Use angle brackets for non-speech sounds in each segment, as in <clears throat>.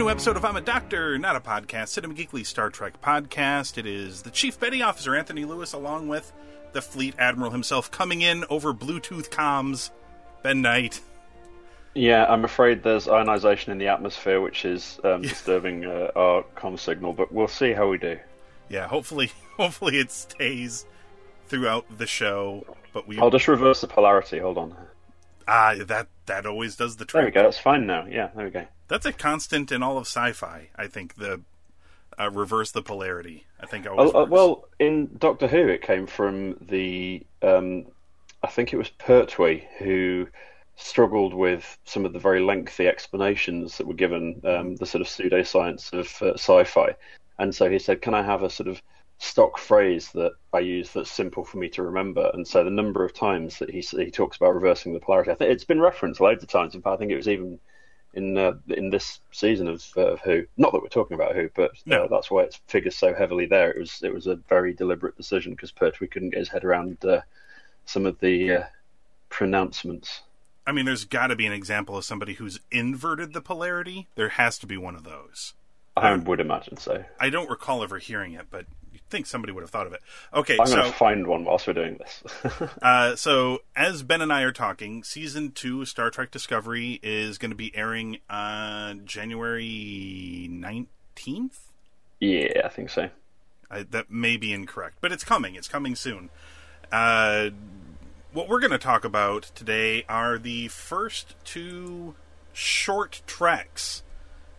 New episode of I'm a Doctor, not a podcast, Cinema Geekly Star Trek podcast. It is the Chief Petty Officer Anthony Lewis, along with the Fleet Admiral himself, coming in over Bluetooth comms. Ben Knight. Yeah, I'm afraid there's ionization in the atmosphere, which is um, <laughs> disturbing uh, our comm signal. But we'll see how we do. Yeah, hopefully, <laughs> hopefully it stays throughout the show. But we, I'll just reverse the polarity. Hold on. ah, that that always does the trick. There we go. That's fine now. Yeah, there we go. That's a constant in all of sci-fi. I think the uh, reverse the polarity. I think Oh, always uh, works. well, in Doctor Who, it came from the. Um, I think it was Pertwee who struggled with some of the very lengthy explanations that were given, um, the sort of pseudoscience of uh, sci-fi, and so he said, "Can I have a sort of stock phrase that I use that's simple for me to remember?" And so the number of times that he he talks about reversing the polarity, I think it's been referenced loads of times. In fact, I think it was even in uh, in this season of, uh, of Who. Not that we're talking about Who, but No. uh, that's why it figures so heavily there. It was it was a very deliberate decision because Pertwee couldn't get his head around uh, some of the uh, pronouncements. I mean, there's got to be an example of somebody who's inverted the polarity. There has to be one of those. I would imagine so. I don't recall ever hearing it, but think somebody would have thought of it. Okay, I'm so going to find one whilst we're doing this. <laughs> uh, so as Ben and I are talking, season two of Star Trek Discovery is going to be airing on January nineteenth. yeah, I think so. I, that may be incorrect, but it's coming. It's coming soon. Uh, what we're going to talk about today are the first two short treks.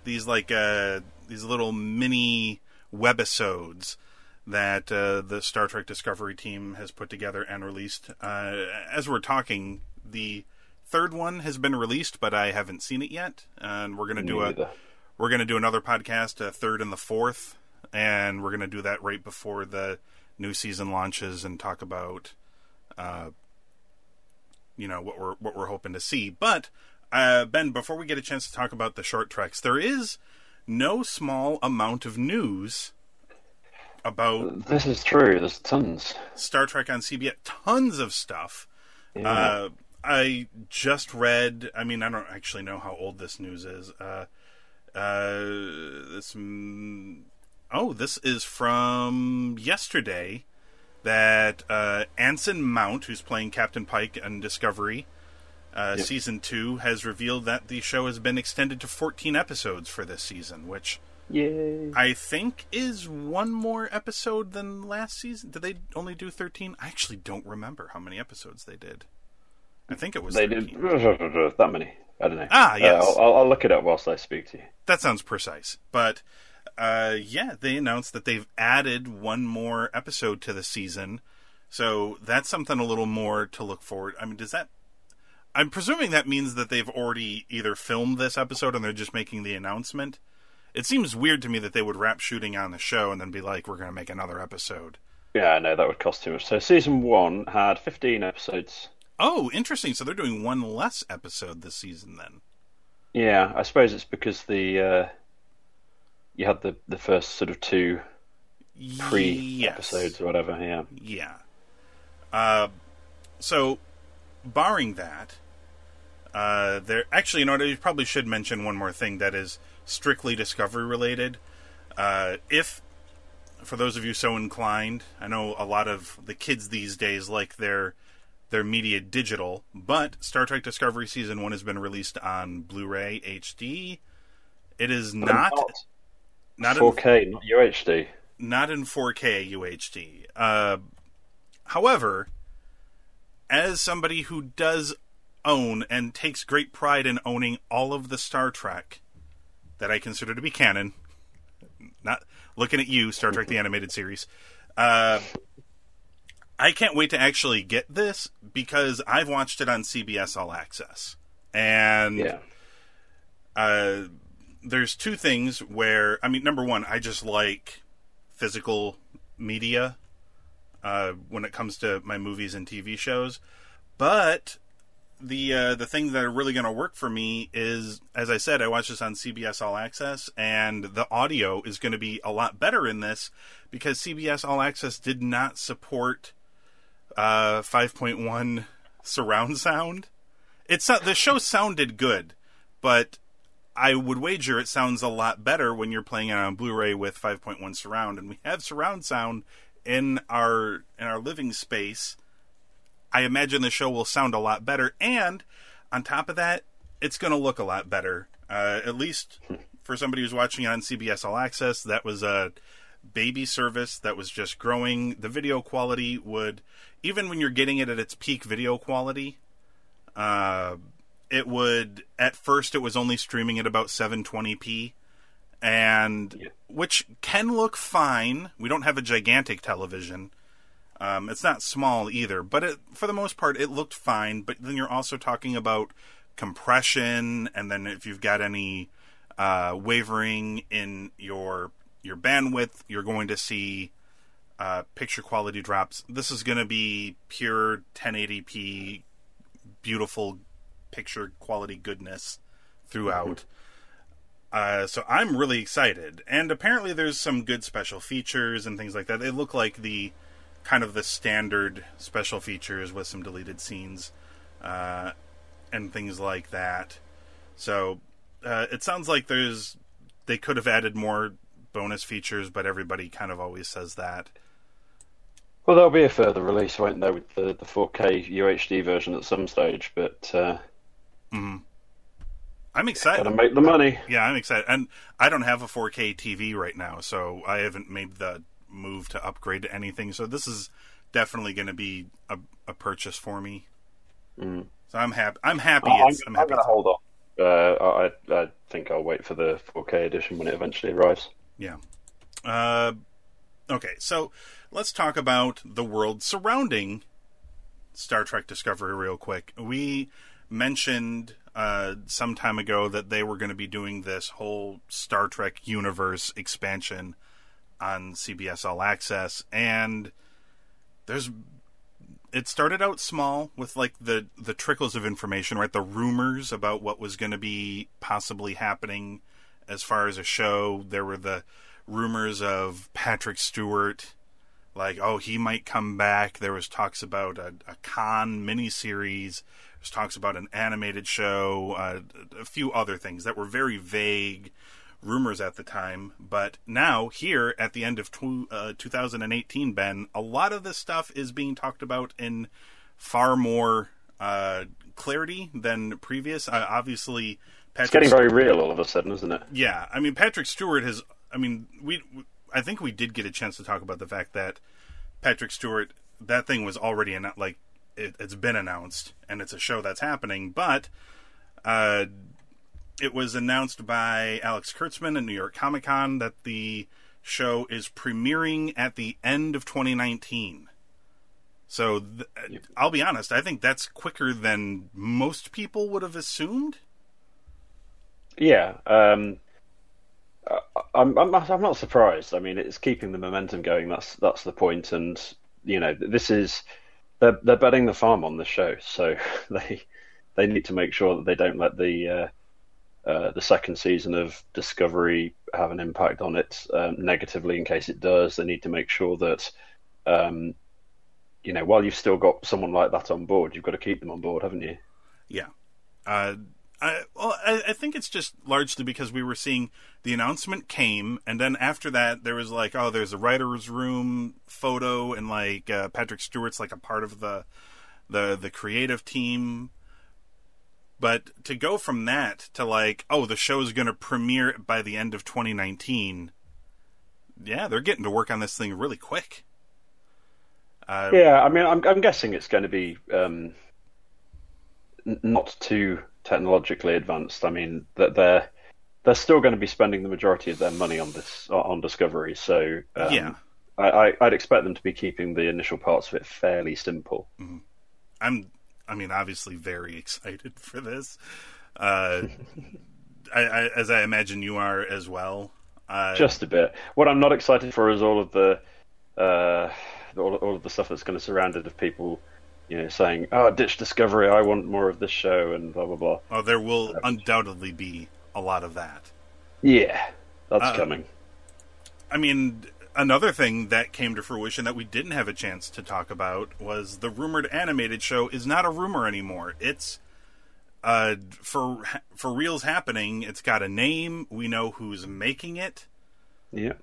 These like uh, these little mini webisodes that uh, the Star Trek Discovery team has put together and released. Uh, as we're talking, the third one has been released, but I haven't seen it yet, and we're going to do Me a we're to do another podcast, a third and the fourth, and we're going to do that right before the new season launches and talk about, uh, you know, what we're what we're hoping to see. But uh, Ben, before we get a chance to talk about the short treks, there is no small amount of news about This is true. There's tons. Star Trek on CBS. Tons of stuff. Yeah. Uh, I just read. I mean, I don't actually know how old this news is. Uh, uh, this. Oh, this is from yesterday. That uh, Anson Mount, who's playing Captain Pike on Discovery, uh, Yep. season two, has revealed that the show has been extended to 14 episodes for this season, which Yay. I think is one more episode than last season. Did they only do 13? I actually don't remember how many episodes they did. I think it was They 13. did <laughs> that many. I don't know. Ah, yes. Uh, I'll, I'll look it up whilst I speak to you. That sounds precise. But uh, yeah, they announced that they've added one more episode to the season. So that's something a little more to look forward. I mean, does that I'm presuming that means that they've already either filmed this episode and they're just making the announcement. It seems weird to me that they would wrap shooting on the show and then be like, "We're going to make another episode." Yeah, no, that would cost too much. So season one had 15 episodes. Oh, interesting. So they're doing one less episode this season then. Yeah, I suppose it's because the uh, you had the the first sort of two pre Yes. episodes or whatever. Yeah, Yeah. Uh, so, barring that, uh, there actually, you know, what, I probably should mention one more thing that is strictly Discovery related. Uh, if, for those of you so inclined, I know a lot of the kids these days like their their media digital, but Star Trek Discovery season one has been released on Blu-ray HD. It is not not in 4K, not UHD. not in 4K UHD. Uh, however, as somebody who does own and takes great pride in owning all of the Star Trek that I consider to be canon, not looking at you, Star Trek the Animated Series. Uh, I can't wait to actually get this because I've watched it on CBS All Access, and Yeah. uh, there's two things where I mean, number one, I just like physical media uh, when it comes to my movies and TV shows, but the uh, the thing that are really going to work for me is, as I said, I watched this on CBS All Access, and the audio is going to be a lot better in this because CBS All Access did not support uh, 5.1 surround sound. It's not, the show sounded good, but I would wager it sounds a lot better when you're playing it on Blu-ray with 5.1 surround, and we have surround sound in our in our living space. I imagine the show will sound a lot better, and on top of that, it's going to look a lot better. Uh, at least for somebody who's watching on CBS All Access, that was a baby service that was just growing. The video quality would, even when you're getting it at its peak video quality, uh, it would at first it was only streaming at about 720p and Yeah. which can look fine we don't have a gigantic television um, it's not small either but it, for the most part it looked fine but then you're also talking about compression and then if you've got any uh, wavering in your your bandwidth you're going to see uh, picture quality drops this is going to be pure 1080p beautiful picture quality goodness throughout. Uh, so I'm really excited, and apparently there's some good special features and things like that. They look like the kind of the standard special features with some deleted scenes uh, and things like that. So uh, it sounds like there's they could have added more bonus features, but everybody kind of always says that. Well, there'll be a further release, won't there, with the, the 4K UHD version at some stage, but uh, I'm excited. gotta make the money. Yeah, I'm excited. And I don't have a 4K TV right now, so I haven't made the move to upgrade to anything. So this is definitely going to be a, a purchase for me. So I'm happy. I'm happy. I'm, It's, I'm I'm happy. going to hold on. Uh, I, I think I'll wait for the 4K edition when it eventually arrives. Yeah. Uh, okay, so let's talk about the world surrounding Star Trek Discovery real quick. We mentioned uh, some time ago that they were going to be doing this whole Star Trek universe expansion on CBS All Access, and there's it started out small with like the the trickles of information, right? The rumors about what was going to be possibly happening as far as a show. There were the rumors of Patrick Stewart, like oh he might come back. There was talks about a, a Khan miniseries. There's talks about an animated show, uh, a few other things that were very vague rumors at the time. But now, here at the end of tw- uh, 2018, Ben, a lot of this stuff is being talked about in far more uh, clarity than previous. Uh, obviously, Patrick It's getting very real all of a sudden, isn't it? yeah, I mean Patrick Stewart has. I mean we. I think we did get a chance to talk about the fact that Patrick Stewart. That thing was already in like it, it's been announced and it's a show that's happening, but uh, it was announced by Alex Kurtzman at New York Comic Con that the show is premiering at the end of 2019. So th- I'll be honest, I think that's quicker than most people would have assumed. Yeah. Um, I'm, I'm, not- I'm not surprised. I mean, it's keeping the momentum going. That's that's the point. And you know, this is they're they're betting the farm on the show, so <laughs> they they need to make sure that they don't let the uh, uh, the second season of Discovery have an impact on it um, negatively. In case it does, they need to make sure that um, you know while you've still got someone like that on board, you've got to keep them on board, haven't you? Yeah. Uh, I, well, I, I think it's just largely because we were seeing the announcement came, and then after that, there was like, oh, there's a writer's room photo, and like uh, Patrick Stewart's like a part of the the the creative team. But to go from that to like, oh, the show is going to premiere by the end of 2019. Yeah, they're getting to work on this thing really quick. Uh, Yeah, I mean, I'm, I'm guessing it's going to be um, not too technologically advanced. I mean, that they're they're still going to be spending the majority of their money on this on Discovery. So um, Yeah. I, I'd expect them to be keeping the initial parts of it fairly simple. I'm, I mean, obviously very <laughs> excited for this. Uh, <laughs> I, I, as I imagine you are as well. Uh, Just a bit. What I'm not excited for is all of the uh, all, all of the stuff that's going to surround it of people, you know, saying, "Oh, ditch Discovery. I want more of this show," and blah blah blah. oh, there will undoubtedly be a lot of that. Yeah, that's Uh, coming. I mean, another thing that came to fruition that we didn't have a chance to talk about was the rumored animated show is not a rumor anymore. It's uh for for reals happening. It's got a name. We know who's making it. Yeah.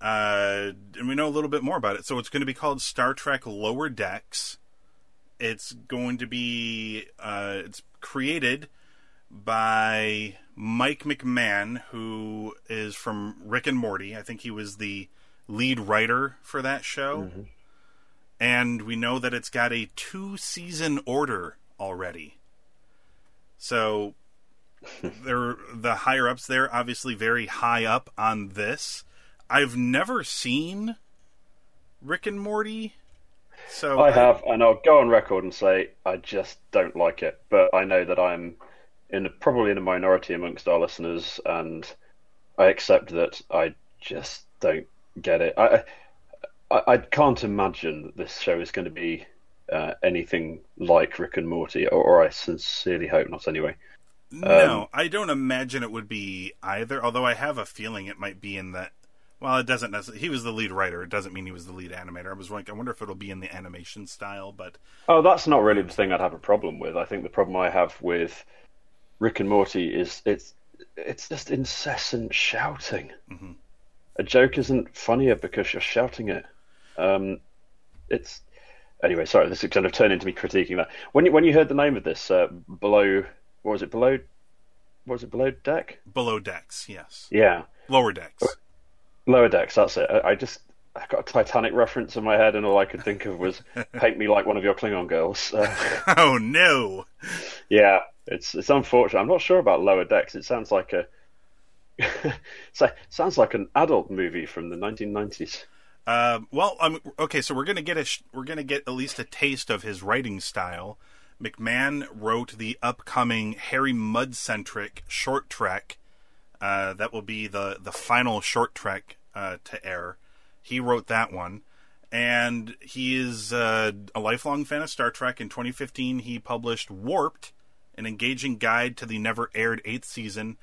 Uh, and we know a little bit more about it. So it's going to be called Star Trek Lower Decks. It's going to be uh, it's created by Mike McMahon, who is from Rick and Morty. I think he was the lead writer for that show. Mm-hmm. And we know that it's got a two season order already. So <laughs> they're the higher ups there obviously very high up on this. I've never seen Rick and Morty. So I have, and I'll go on record and say I just don't like it. But I know that I'm in a, probably in a minority amongst our listeners, and I accept that I just don't get it. I I, I can't imagine that this show is going to be uh, anything like Rick and Morty, or, or I sincerely hope not. Anyway, No, I don't imagine it would be either. Although I have a feeling it might be in that. Well, it doesn't necessarily. He was the lead writer. It doesn't mean he was the lead animator. I was like, I wonder if it'll be in the animation style. But oh, that's not really the thing I'd have a problem with. I think the problem I have with Rick and Morty is it's it's just incessant shouting. A joke isn't funnier because you're shouting it. Um, it's anyway. Sorry, this is kind of turned into me critiquing that. When you when you heard the name of this, uh, below what was it? Below what was it? Below deck? below decks, yes, Yeah, lower decks. lower decks. That's it. I, I just I got a Titanic reference in my head, and all I could think of was <laughs> paint me like one of your Klingon girls. <laughs> Oh no! Yeah, it's it's unfortunate. I'm not sure about Lower Decks. It sounds like a <laughs> so, sounds like an adult movie from the 1990s. Uh, well, um, okay, so we're gonna get a we're gonna get at least a taste of his writing style. McMahon wrote the upcoming Harry Mudd centric short trek. Uh, that will be the the final short trek uh, to air. He wrote that one, and he is uh, a lifelong fan of Star Trek. In 2015, he published Warped, an engaging guide to the never aired eighth season,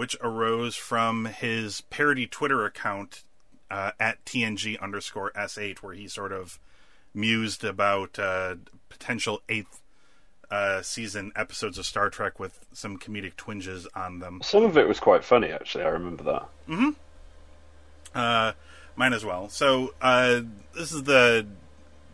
which arose from his parody Twitter account uh, at TNG underscore S8, where he sort of mused about uh, potential eighth uh, season episodes of Star Trek with some comedic twinges on them. Some of it was quite funny, actually. I remember that. Mm-hmm. Uh, mine as well. So uh, this is the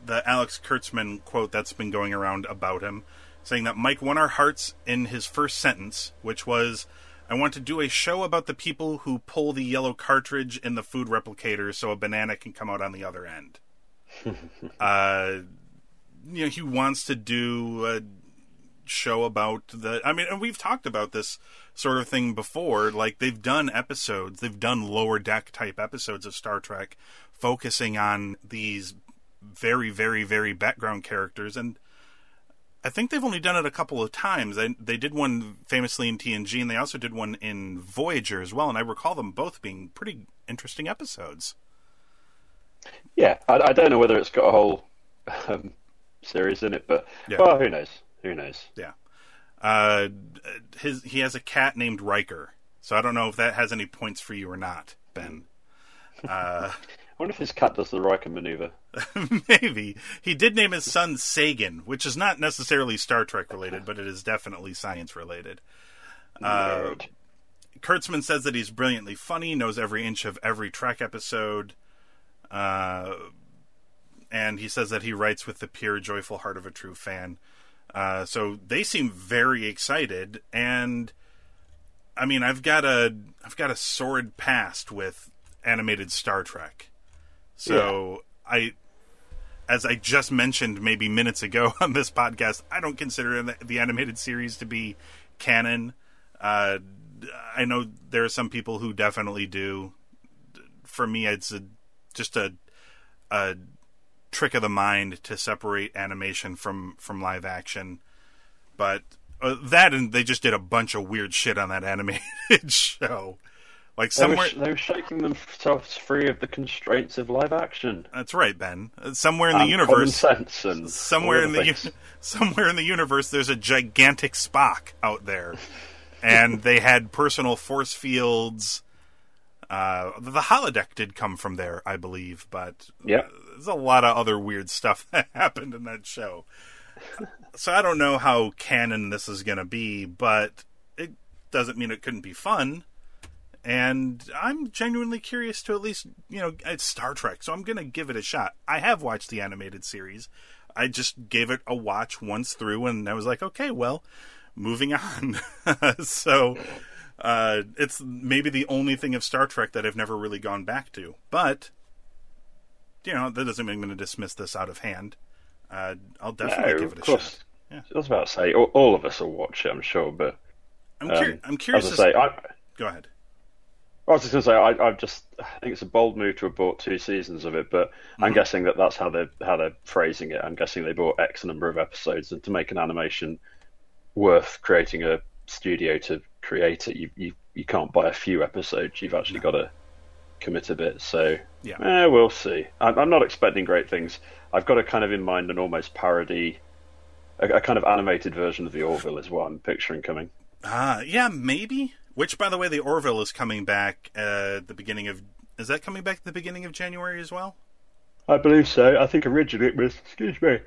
the Alex Kurtzman quote that's been going around about him, saying that Mike won our hearts in his first sentence, which was, "I want to do a show about the people who pull the yellow cartridge in the food replicator so a banana can come out on the other end." <laughs> uh, you know, he wants to do a show about the. I mean, and we've talked about this sort of thing before. Like they've done episodes, they've done lower deck type episodes of Star Trek, focusing on these very, very, very background characters, and I think they've only done it a couple of times. They they did one famously in TNG, and they also did one in Voyager as well. And I recall them both being pretty interesting episodes. Yeah, I, I don't know whether it's got a whole um, series in it, but Yeah. well, who knows? Who knows? Yeah. Uh, his he has a cat named Riker, so I don't know if that has any points for you or not, Ben. Uh, <laughs> wonder if his cat does the Riker maneuver. <laughs> maybe he did name his son Sagan, which is not necessarily Star Trek related, but it is definitely science related. Uh, Kurtzman says that he's brilliantly funny, knows every inch of every Trek episode, uh, and he says that he writes with the pure, joyful heart of a true fan. Uh, so they seem very excited, and I mean, I've got a I've got a sordid past with animated Star Trek, so I as I just mentioned maybe minutes ago <laughs> on this podcast, I don't consider the, the animated series to be canon. Uh, I know there are some people who definitely do. For me, it's a, just a, a trick of the mind to separate animation from from live action. But uh, that and they just did a bunch of weird shit on that <laughs> animated show. Like somewhere they were, they were shaking themselves free of the constraints of live action. That's right, Ben. Uh, somewhere in the universe, sense and somewhere in the <laughs> somewhere in the universe, there's a gigantic Spock out there, and <laughs> they had personal force fields. Uh, the holodeck did come from there, I believe, but yeah, uh, there's a lot of other weird stuff <laughs> that happened in that show. so I don't know how canon this is going to be, but it doesn't mean it couldn't be fun and I'm genuinely curious to at least, you know, it's Star Trek, so I'm going to give it a shot. I have watched the animated series. I just gave it a watch once through, and I was like, okay, well, moving on. <laughs> so uh, it's maybe the only thing of Star Trek that I've never really gone back to. But, you know, that doesn't mean I'm going to dismiss this out of hand. Uh, I'll definitely no, give it a course. shot. Yeah. I was about to say, all, all, of us will watch it, I'm sure, but. I'm, curi- um, I'm curious. As I say, I, go ahead. I was just going to say, I, I just I think it's a bold move to have bought two seasons of it, but mm-hmm. I'm guessing that that's how they how they're phrasing it. I'm guessing they bought X number of episodes, and to make an animation worth creating a studio to create it, you you, you can't buy a few episodes. You've actually no. got to commit a bit. So yeah, eh, we'll see. I'm, I'm, not expecting great things. I've got a kind of in mind an almost parody, a, a kind of animated version of the Orville is what I'm picturing coming. Ah, uh, yeah, maybe. Which, by the way, the Orville is coming back at the beginning of. Is that coming back at the beginning of January as well? I believe so. I think originally it was. Excuse me.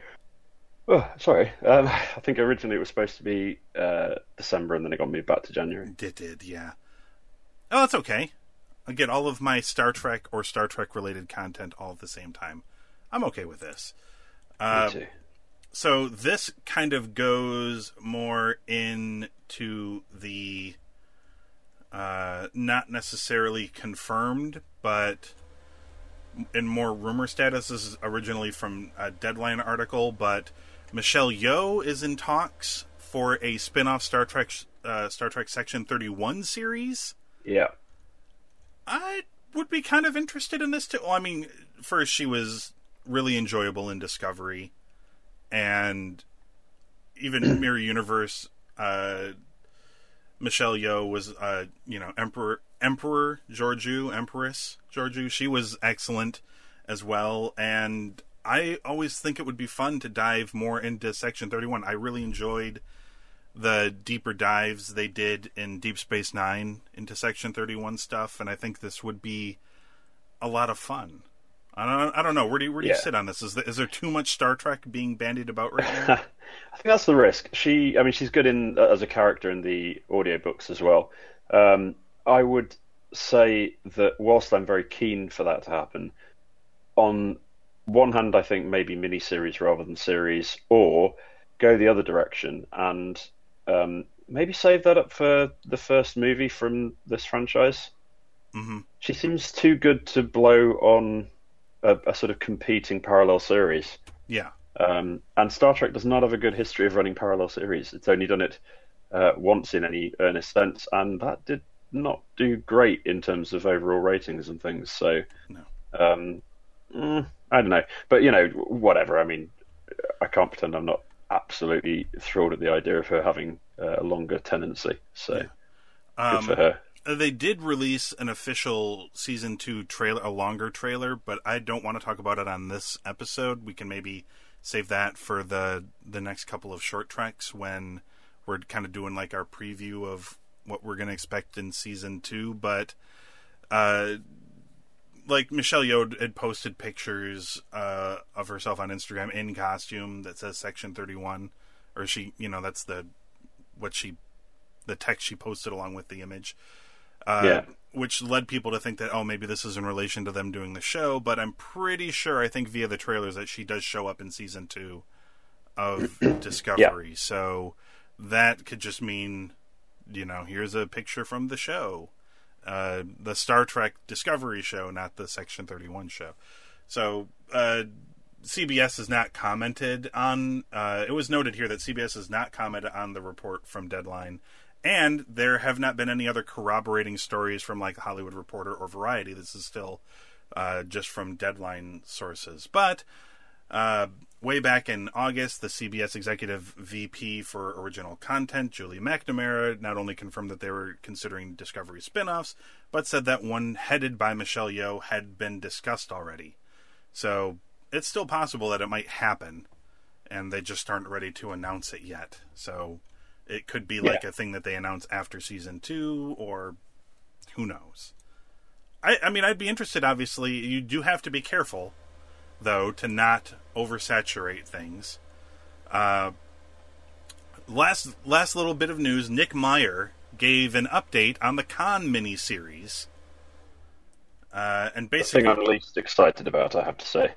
Oh, sorry. Um, I think originally it was supposed to be uh, December, and then it got moved back to January. It did, yeah. Oh, that's okay. I get all of my Star Trek or Star Trek related content all at the same time. I'm okay with this. Uh, Me too. So this kind of goes more into the uh, not necessarily confirmed, but in more rumor status. This is originally from a Deadline article, but Michelle Yeoh is in talks for a spin-off Star Trek uh, Star Trek Section 31 series. Yeah. I would be kind of interested in this too. Well, I mean, first she was really enjoyable in Discovery, and even <clears throat> Mirror Universe uh, Michelle Yeoh was, uh, you know, Emperor Emperor Georgiou, Empress Georgiou. She was excellent as well, and I always think it would be fun to dive more into Section Thirty One. I really enjoyed the deeper dives they did in Deep Space Nine into Section Thirty One stuff, and I think this would be a lot of fun. I don't, I don't know. Where do you, where do yeah. you sit on this? Is, is there too much Star Trek being bandied about right now? <laughs> I think that's the risk. She, I mean, she's good in uh, as a character in the audiobooks as well. Um, I would say that whilst I'm very keen for that to happen, on one hand, I think maybe miniseries rather than series, or go the other direction and um, maybe save that up for the first movie from this franchise. Mm-hmm. She seems too good to blow on a, a sort of competing parallel series. Yeah. Um, and Star Trek does not have a good history of running parallel series. It's only done it uh, once in any earnest sense, and that did not do great in terms of overall ratings and things. So, no. um, mm, I don't know, but you know, whatever. I mean, I can't pretend I'm not absolutely thrilled at the idea of her having uh, a longer tenancy. So, yeah. um, good for her. Uh, they did release an official season two trailer, a longer trailer, but I don't want to talk about it on this episode. We can maybe save that for the the next couple of short treks when we're kind of doing like our preview of what we're going to expect in season two. But uh, like Michelle Yeoh had posted pictures uh, of herself on Instagram in costume that says Section Thirty One, or she, you know, that's the what she the text she posted along with the image. Uh, yeah. Which led people to think that oh maybe this is in relation to them doing the show, but I'm pretty sure I think via the trailers that she does show up in season two of <clears throat> <clears throat> Discovery. Yeah. So that could just mean you know here's a picture from the show, uh, the Star Trek Discovery show, not the Section Thirty One show. So uh, CBS has not commented on. Uh, it was noted here that CBS has not commented on the report from Deadline, and there have not been any other corroborating stories from like Hollywood Reporter or Variety. This is still uh, just from Deadline sources. But uh, way back in August, the CBS executive VP for original content, Julie McNamara, not only confirmed that they were considering Discovery spin offs, but said that one headed by Michelle Yeoh had been discussed already. So it's still possible that it might happen, and they just aren't ready to announce it yet. So it could be like Yeah. a thing that they announce after season two, or who knows. I, I mean, I'd be interested. Obviously, you do have to be careful, though, to not oversaturate things. Uh, last last little bit of news: Nick Meyer gave an update on the Khan miniseries, uh, and basically, The basically, thing I'm least excited about, I have to say.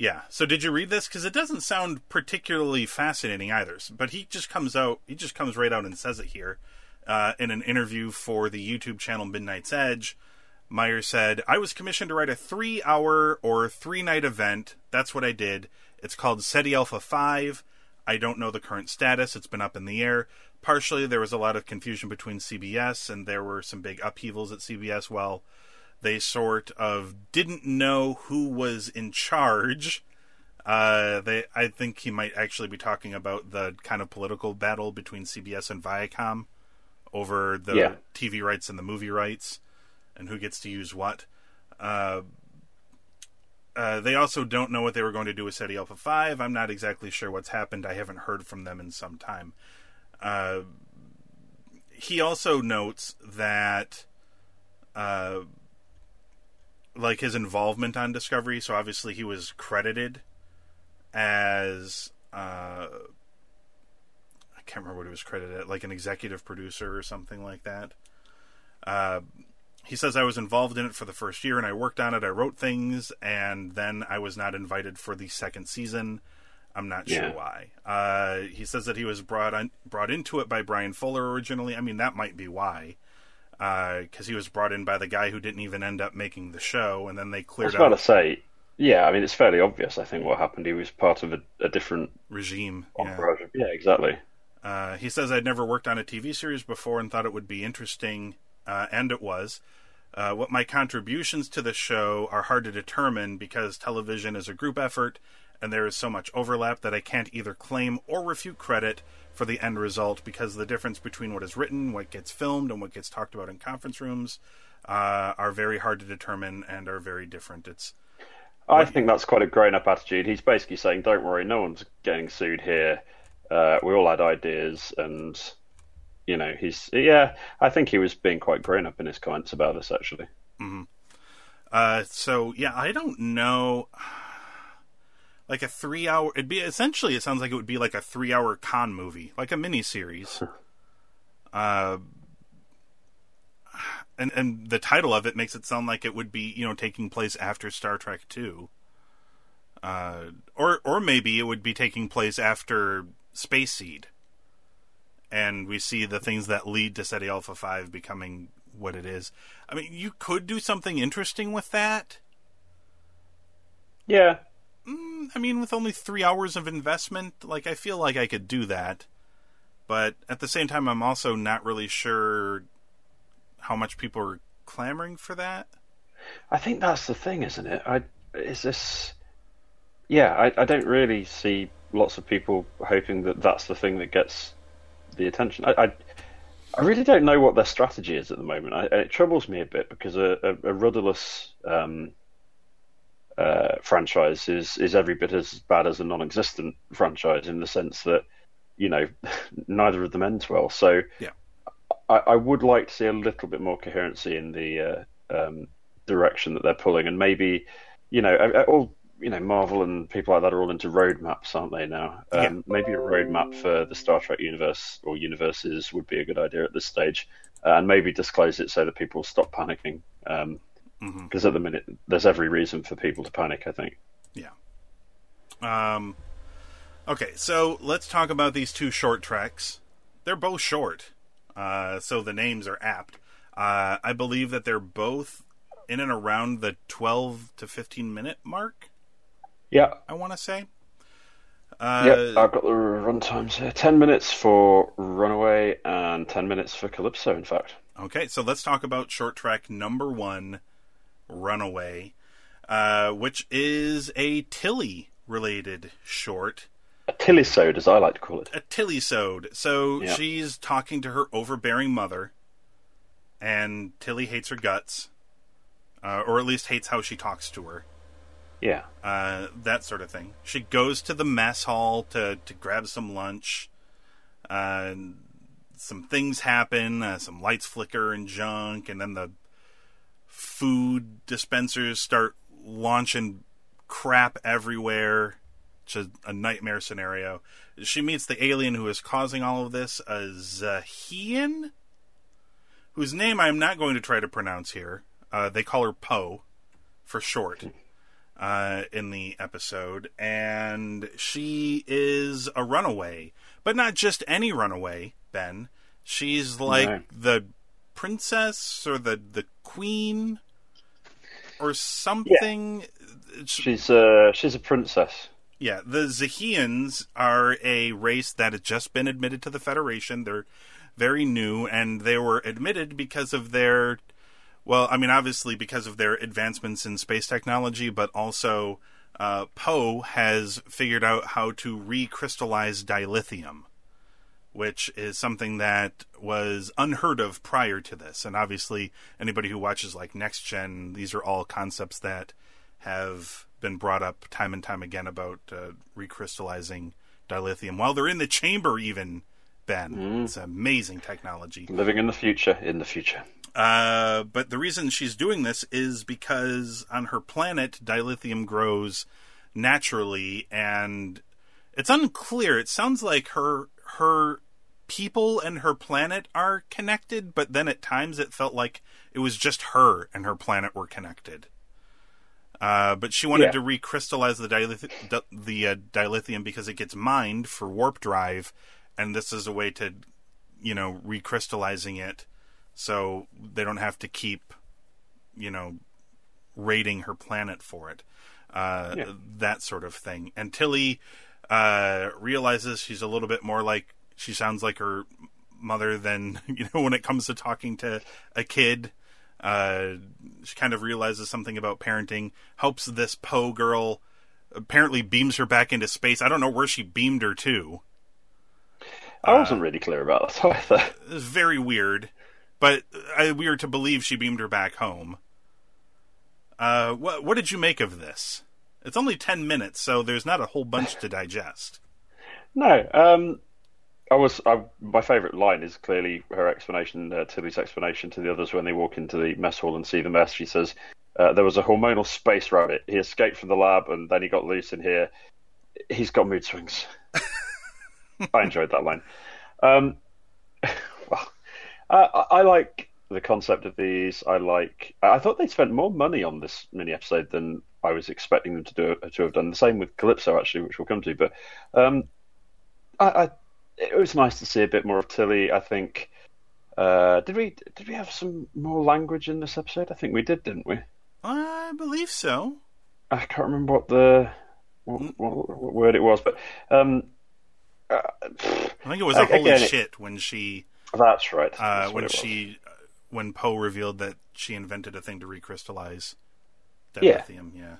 Yeah. So did you read this? Because it doesn't sound particularly fascinating either. But he just comes out. He just comes right out and says it here uh, in an interview for the YouTube channel Midnight's Edge. Meyer said, "I was commissioned to write a three-hour or three-night event. That's what I did. It's called Ceti Alpha Five. I don't know the current status. It's been up in the air. Partially, there was a lot of confusion between CBS, and there were some big upheavals at CBS. Well." They sort of didn't know who was in charge. Uh, they, I think he might actually be talking about the kind of political battle between CBS and Viacom over the Yeah. TV rights and the movie rights, and who gets to use what. Uh, uh, they also don't know what they were going to do with Ceti Alpha 5. I'm not exactly sure what's happened. I haven't heard from them in some time. Uh, he also notes that uh, like his involvement on Discovery. So obviously he was credited as uh, I can't remember what he was credited, at, like an executive producer or something like that. Uh, he says I was involved in it for the first year and I worked on it. I wrote things, and then I was not invited for the second season. I'm not sure why. Uh, he says that he was brought on, brought into it by Bryan Fuller originally. I mean, that might be why because he was brought in by the guy who didn't even end up making the show, and then they cleared. I was about to say, yeah, I mean, it's fairly obvious, I think, what happened. He was part of a, a different regime. Yeah. Yeah, exactly. Uh, he says I'd never worked on a TV series before and thought it would be interesting, uh, and it was. Uh, what my contributions to the show are hard to determine because television is a group effort, and there is so much overlap that I can't either claim or refute credit for the end result because the difference between what is written, what gets filmed, and what gets talked about in conference rooms uh, are very hard to determine and are very different. It's I think that's quite a grown up attitude. He's basically saying, don't worry, no one's getting sued here. Uh, we all had ideas, and, you know, he's, yeah, I think he was being quite grown up in his comments about this, actually. Uh, so yeah, I don't know. Like a three hour, it'd be essentially. It sounds like it would be like a three hour Khan movie, like a mini series. uh, and and the title of it makes it sound like it would be you know taking place after Star Trek Two. Uh, or or maybe it would be taking place after Space Seed. And we see the things that lead to Ceti Alpha Five becoming what it is. I mean, you could do something interesting with that. Yeah, I mean, with only three hours of investment, like I feel like I could do that. But at the same time, I'm also not really sure how much people are clamoring for that. I think that's the thing, isn't it? I is this. Yeah, I, I don't really see lots of people hoping that that's the thing that gets the attention. I, I, I really don't know what their strategy is at the moment. I, it troubles me a bit because a, a, a rudderless um, uh, franchise is is every bit as bad as a non-existent franchise in the sense that you know <laughs> neither of them ends well. So Yeah. I, I would like to see a little bit more coherency in the uh, um, direction that they're pulling, and maybe, you know, all you know, Marvel and people like that are all into roadmaps, aren't they now? Um, Yeah. Maybe a roadmap for the Star Trek universe or universes would be a good idea at this stage, uh, and maybe disclose it so that people stop panicking. Because at the minute, there's every reason for people to panic. I think. Yeah. Um. Okay, so let's talk about these two short treks. They're both short, uh, so the names are apt. Uh, I believe that they're both in and around the 12 to 15 minute mark. Yeah. I want to say. Uh, yep, I've got the run times here. Ten minutes for Runaway and ten minutes for Calypso. In fact. Okay, so let's talk about short trek number one, Runaway, uh, which is a Tilly related short. A Tilly-sode, as I like to call it. A Tilly-sode. So yep. she's talking to her overbearing mother, and Tilly hates her guts, uh, or at least hates how she talks to her. Yeah. Uh, that sort of thing. She goes to the mess hall to, to grab some lunch. Uh, some things happen, uh, some lights flicker and junk, and then the food dispensers start launching crap everywhere. Which is a nightmare scenario. She meets the alien who is causing all of this, a Xahean, whose name I'm not going to try to pronounce here. Uh, they call her Po for short uh, in the episode, and she is a runaway, but not just any runaway. Ben, she's like right. the princess or the the queen or something. Yeah. She's uh, she's a princess. Yeah, the Xaheans are a race that has just been admitted to the Federation. They're very new, and they were admitted because of their well, I mean, obviously because of their advancements in space technology, but also uh, Po has figured out how to recrystallize dilithium, which is something that was unheard of prior to this. And obviously, anybody who watches like Next Gen, these are all concepts that have been brought up time and time again about uh, recrystallizing dilithium while they're in the chamber, even. Ben, mm. it's amazing technology. Living in the future, in the future. Uh, but the reason she's doing this is because on her planet, dilithium grows naturally, and it's unclear. It sounds like her her people and her planet are connected, but then at times it felt like it was just her and her planet were connected. Uh, but she wanted yeah. to recrystallize the dilith- the uh, dilithium because it gets mined for warp drive, and this is a way to, you know, recrystallizing it so they don't have to keep, you know, raiding her planet for it. Uh, yeah. That sort of thing. And Tilly uh, realizes she's a little bit more like she sounds like her mother than <laughs> you know when it comes to talking to a kid. Uh, she kind of realizes something about parenting. Helps this Po girl. Apparently, beams her back into space. I don't know where she beamed her to. I wasn't uh, really clear about that <laughs> either. It's very weird but I, we are to believe she beamed her back home. Uh, what what did you make of this? It's only ten minutes, so there's not a whole bunch to digest. No, um, I was I, my favourite line is clearly her explanation, uh, Tilly's explanation to the others when they walk into the mess hall and see the mess. She says uh, there was a hormonal space rabbit. He escaped from the lab and then he got loose in here. He's got mood swings. <laughs> I enjoyed that line. Um, <laughs> uh, I, I like the concept of these. I like. I thought they spent more money on this mini episode than I was expecting them to do to have done. The same with Calypso, actually, which we'll come to. But um, I, I, it was nice to see a bit more of Tilly. I think. Uh, did we did we have some more language in this episode? I think we did, didn't we? I believe so. I can't remember what the what, mm. what, what word it was, but um, uh, I think it was a holy again, shit when she that's right. Uh, That's when she, when Po revealed that she invented a thing to recrystallize dilithium. Yeah. yeah.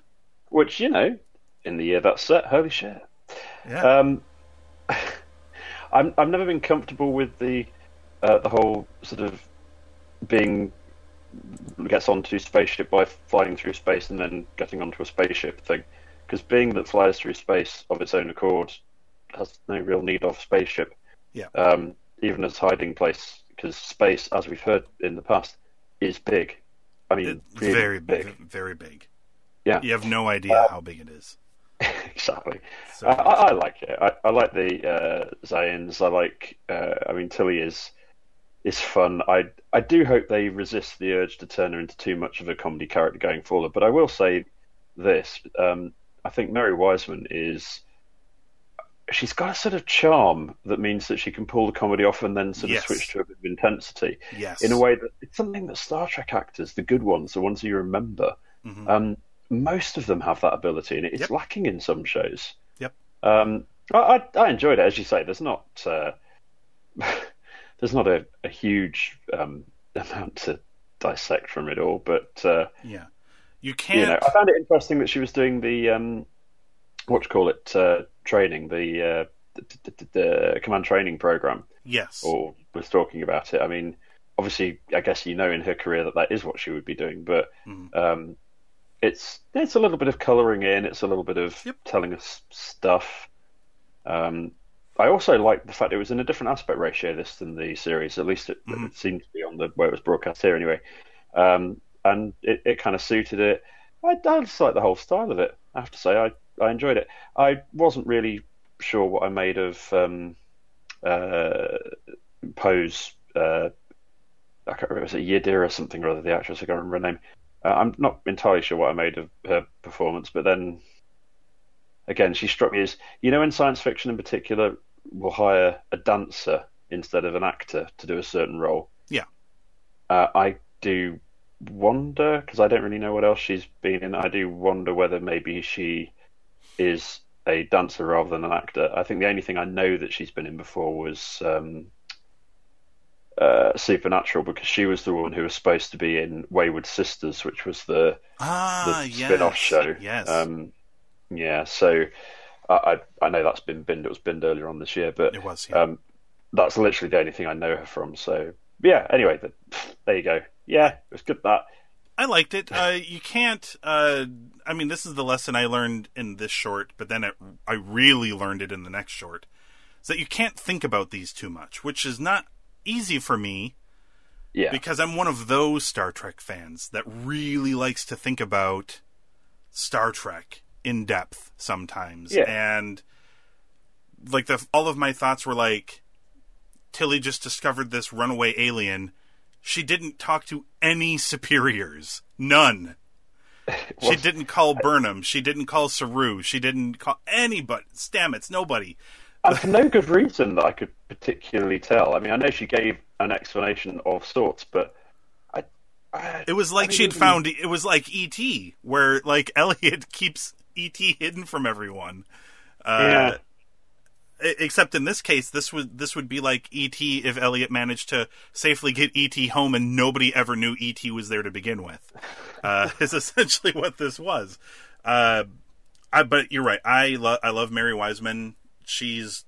Which you know, in the year that's set, holy shit. Yeah. Um, <laughs> I'm I've never been comfortable with the uh, the whole sort of being gets onto spaceship by flying through space and then getting onto a spaceship thing. Because being that flies through space of its own accord has no real need of spaceship. Yeah. Um, even as hiding place, because space, as we've heard in the past, is big. I mean, very big, very big. Yeah, you have no idea uh, how big it is. <laughs> exactly. So I, I, like it. I, I like the uh, Xaheans. I like. Uh, I mean, Tilly is is fun. I I do hope they resist the urge to turn her into too much of a comedy character going forward. But I will say this: um, I think Mary Wiseman is she's got a sort of charm that means that she can pull the comedy off and then sort of switch to a bit of intensity. Yes. In a way that it's something that Star Trek actors, the good ones, the ones you remember, mm-hmm. um, most of them have that ability, and it's Yep. lacking in some shows. Yep. Um, I, I, enjoyed it, as you say. There's not uh, <laughs> there's not a, a huge um, amount to dissect from it all, but uh, Yeah. You you can't. know, I found it interesting that she was doing the um, what you call it uh, training, the, uh, the, the, the command training program, yes. or was talking about it. I mean, obviously, I guess you know in her career that that is what she would be doing, but Mhm. um, it's it's a little bit of colouring in, it's a little bit of Yep. telling us stuff. Um, I also like the fact it was in a different aspect ratio this than the series. At least it, Mhm. it seemed to be on the where it was broadcast here anyway. Um, and it, it kind of suited it. I, I just like the whole style of it. I have to say, I, I enjoyed it. I wasn't really sure what I made of um, uh, Po's. Uh, I can't remember, was it Yadira or something or other, the actress? I can't remember her name. Uh, I'm not entirely sure what I made of her performance, but then again, she struck me as you know, in science fiction in particular, we'll hire a dancer instead of an actor to do a certain role. Yeah. Uh, I do wonder because I don't really know what else she's been in. I do wonder whether maybe she is a dancer rather than an actor. I think the only thing I know that she's been in before was um, uh, Supernatural because she was the one who was supposed to be in Wayward Sisters, which was the ah, the yes. spin-off show. Yes. Um, yeah, so I, I I know that's been binned. It was binned earlier on this year, but it was. Yeah. um, that's literally the only thing I know her from. So yeah. Anyway, the, there you go. Yeah, it was good. That I liked it. Uh, you can't. Uh, I mean, this is the lesson I learned in this short, but then it, I really learned it in the next short. Is that you can't think about these too much, which is not easy for me yeah, because I'm one of those Star Trek fans that really likes to think about Star Trek in depth sometimes. Yeah. And like the all of my thoughts were like Tilly just discovered this runaway alien. She didn't talk to any superiors. None. <laughs> She Was- didn't call Burnham. She didn't call Saru. She didn't call anybody. Stamets. Nobody. and for no good reason that I could particularly tell. I mean, I know she gave an explanation of sorts, but I. I It was like I she'd didn't- found it was like E.T., where like <laughs> Elliot keeps E.T. hidden from everyone. Uh, Yeah. Except in this case, this would this would be like E.T. if Elliot managed to safely get E.T. home and nobody ever knew E.T. was there to begin with. Uh, <laughs> is essentially what this was. Uh, I, but you're right. I love I love Mary Wiseman. She's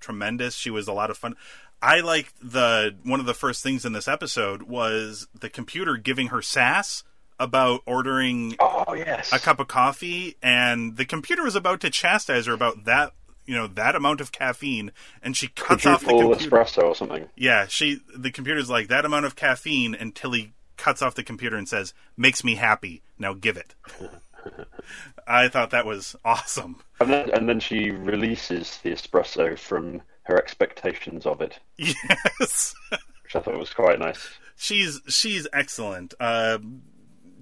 tremendous. She was a lot of fun. I liked the one of the first things in this episode was the computer giving her sass about ordering Oh yes. a cup of coffee, and the computer was about to chastise her about that, you know, that amount of caffeine, and she cuts off the computer. espresso or something. Yeah, she the computer's like that amount of caffeine until he cuts off the computer and says, "Makes me happy. Now give it." <laughs> I thought that was awesome. And then, and then she releases the espresso from her expectations of it, <laughs> Yes. which I thought was quite nice. she's she's excellent. Uh,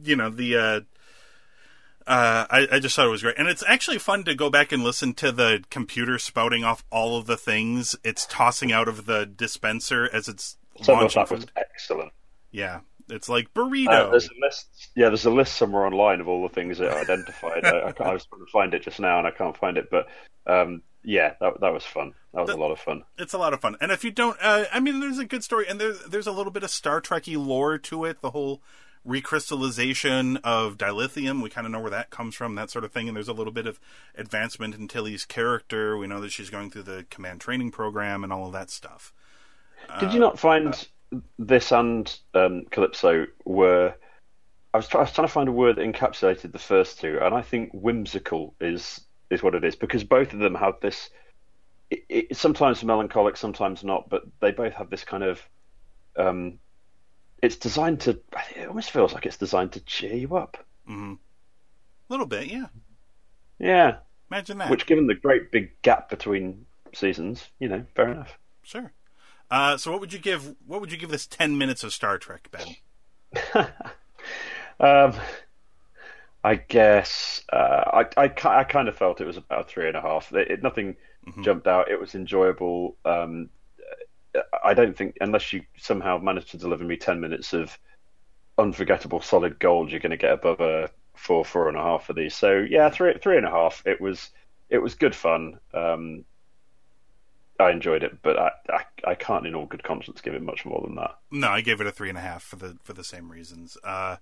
you know the. Uh, uh, I, I just thought it was great, and it's actually fun to go back and listen to the computer spouting off all of the things it's tossing out of the dispenser as it's Some launching that was excellent. Yeah, it's like burrito. Uh, there's a list. Yeah, there's a list somewhere online of all the things it identified. I, I, I was trying to find it just now and I can't find it, but um, yeah, that that was fun. That was The- a lot of fun. it's a lot of fun. And if you don't, uh, I mean, there's a good story, and there's there's a little bit of Star Trekky lore to it. The whole recrystallization of dilithium, we kind of know where that comes from, that sort of thing. And there's a little bit of advancement in Tilly's character. We know that she's going through the command training program and all of that stuff. Did you not find this and um, Calypso were? I was, try- I was trying to find a word that encapsulated the first two, and I think whimsical is is what it is because both of them have this. It, it, sometimes melancholic, sometimes not, but they both have this kind of. Um, it's designed to. It almost feels like it's designed to cheer you up. A little bit, yeah. Yeah, Imagine that. which, given the great big gap between seasons, you know, fair enough. Sure. Uh, so, what would you give? What would you give this ten minutes of Star Trek, Ben? <laughs> Um, I guess uh, I, I I kind of felt it was about three and a half. It, it- nothing jumped out. It was enjoyable. Um, I don't think unless you somehow manage to deliver me ten minutes of unforgettable solid gold, you're going to get above a four, four and a half for these. So yeah, three, three and a half. It was, it was good fun. Um, I enjoyed it, but I, I, I can't in all good conscience give it much more than that. No, I gave it a three and a half for the for the same reasons. Uh,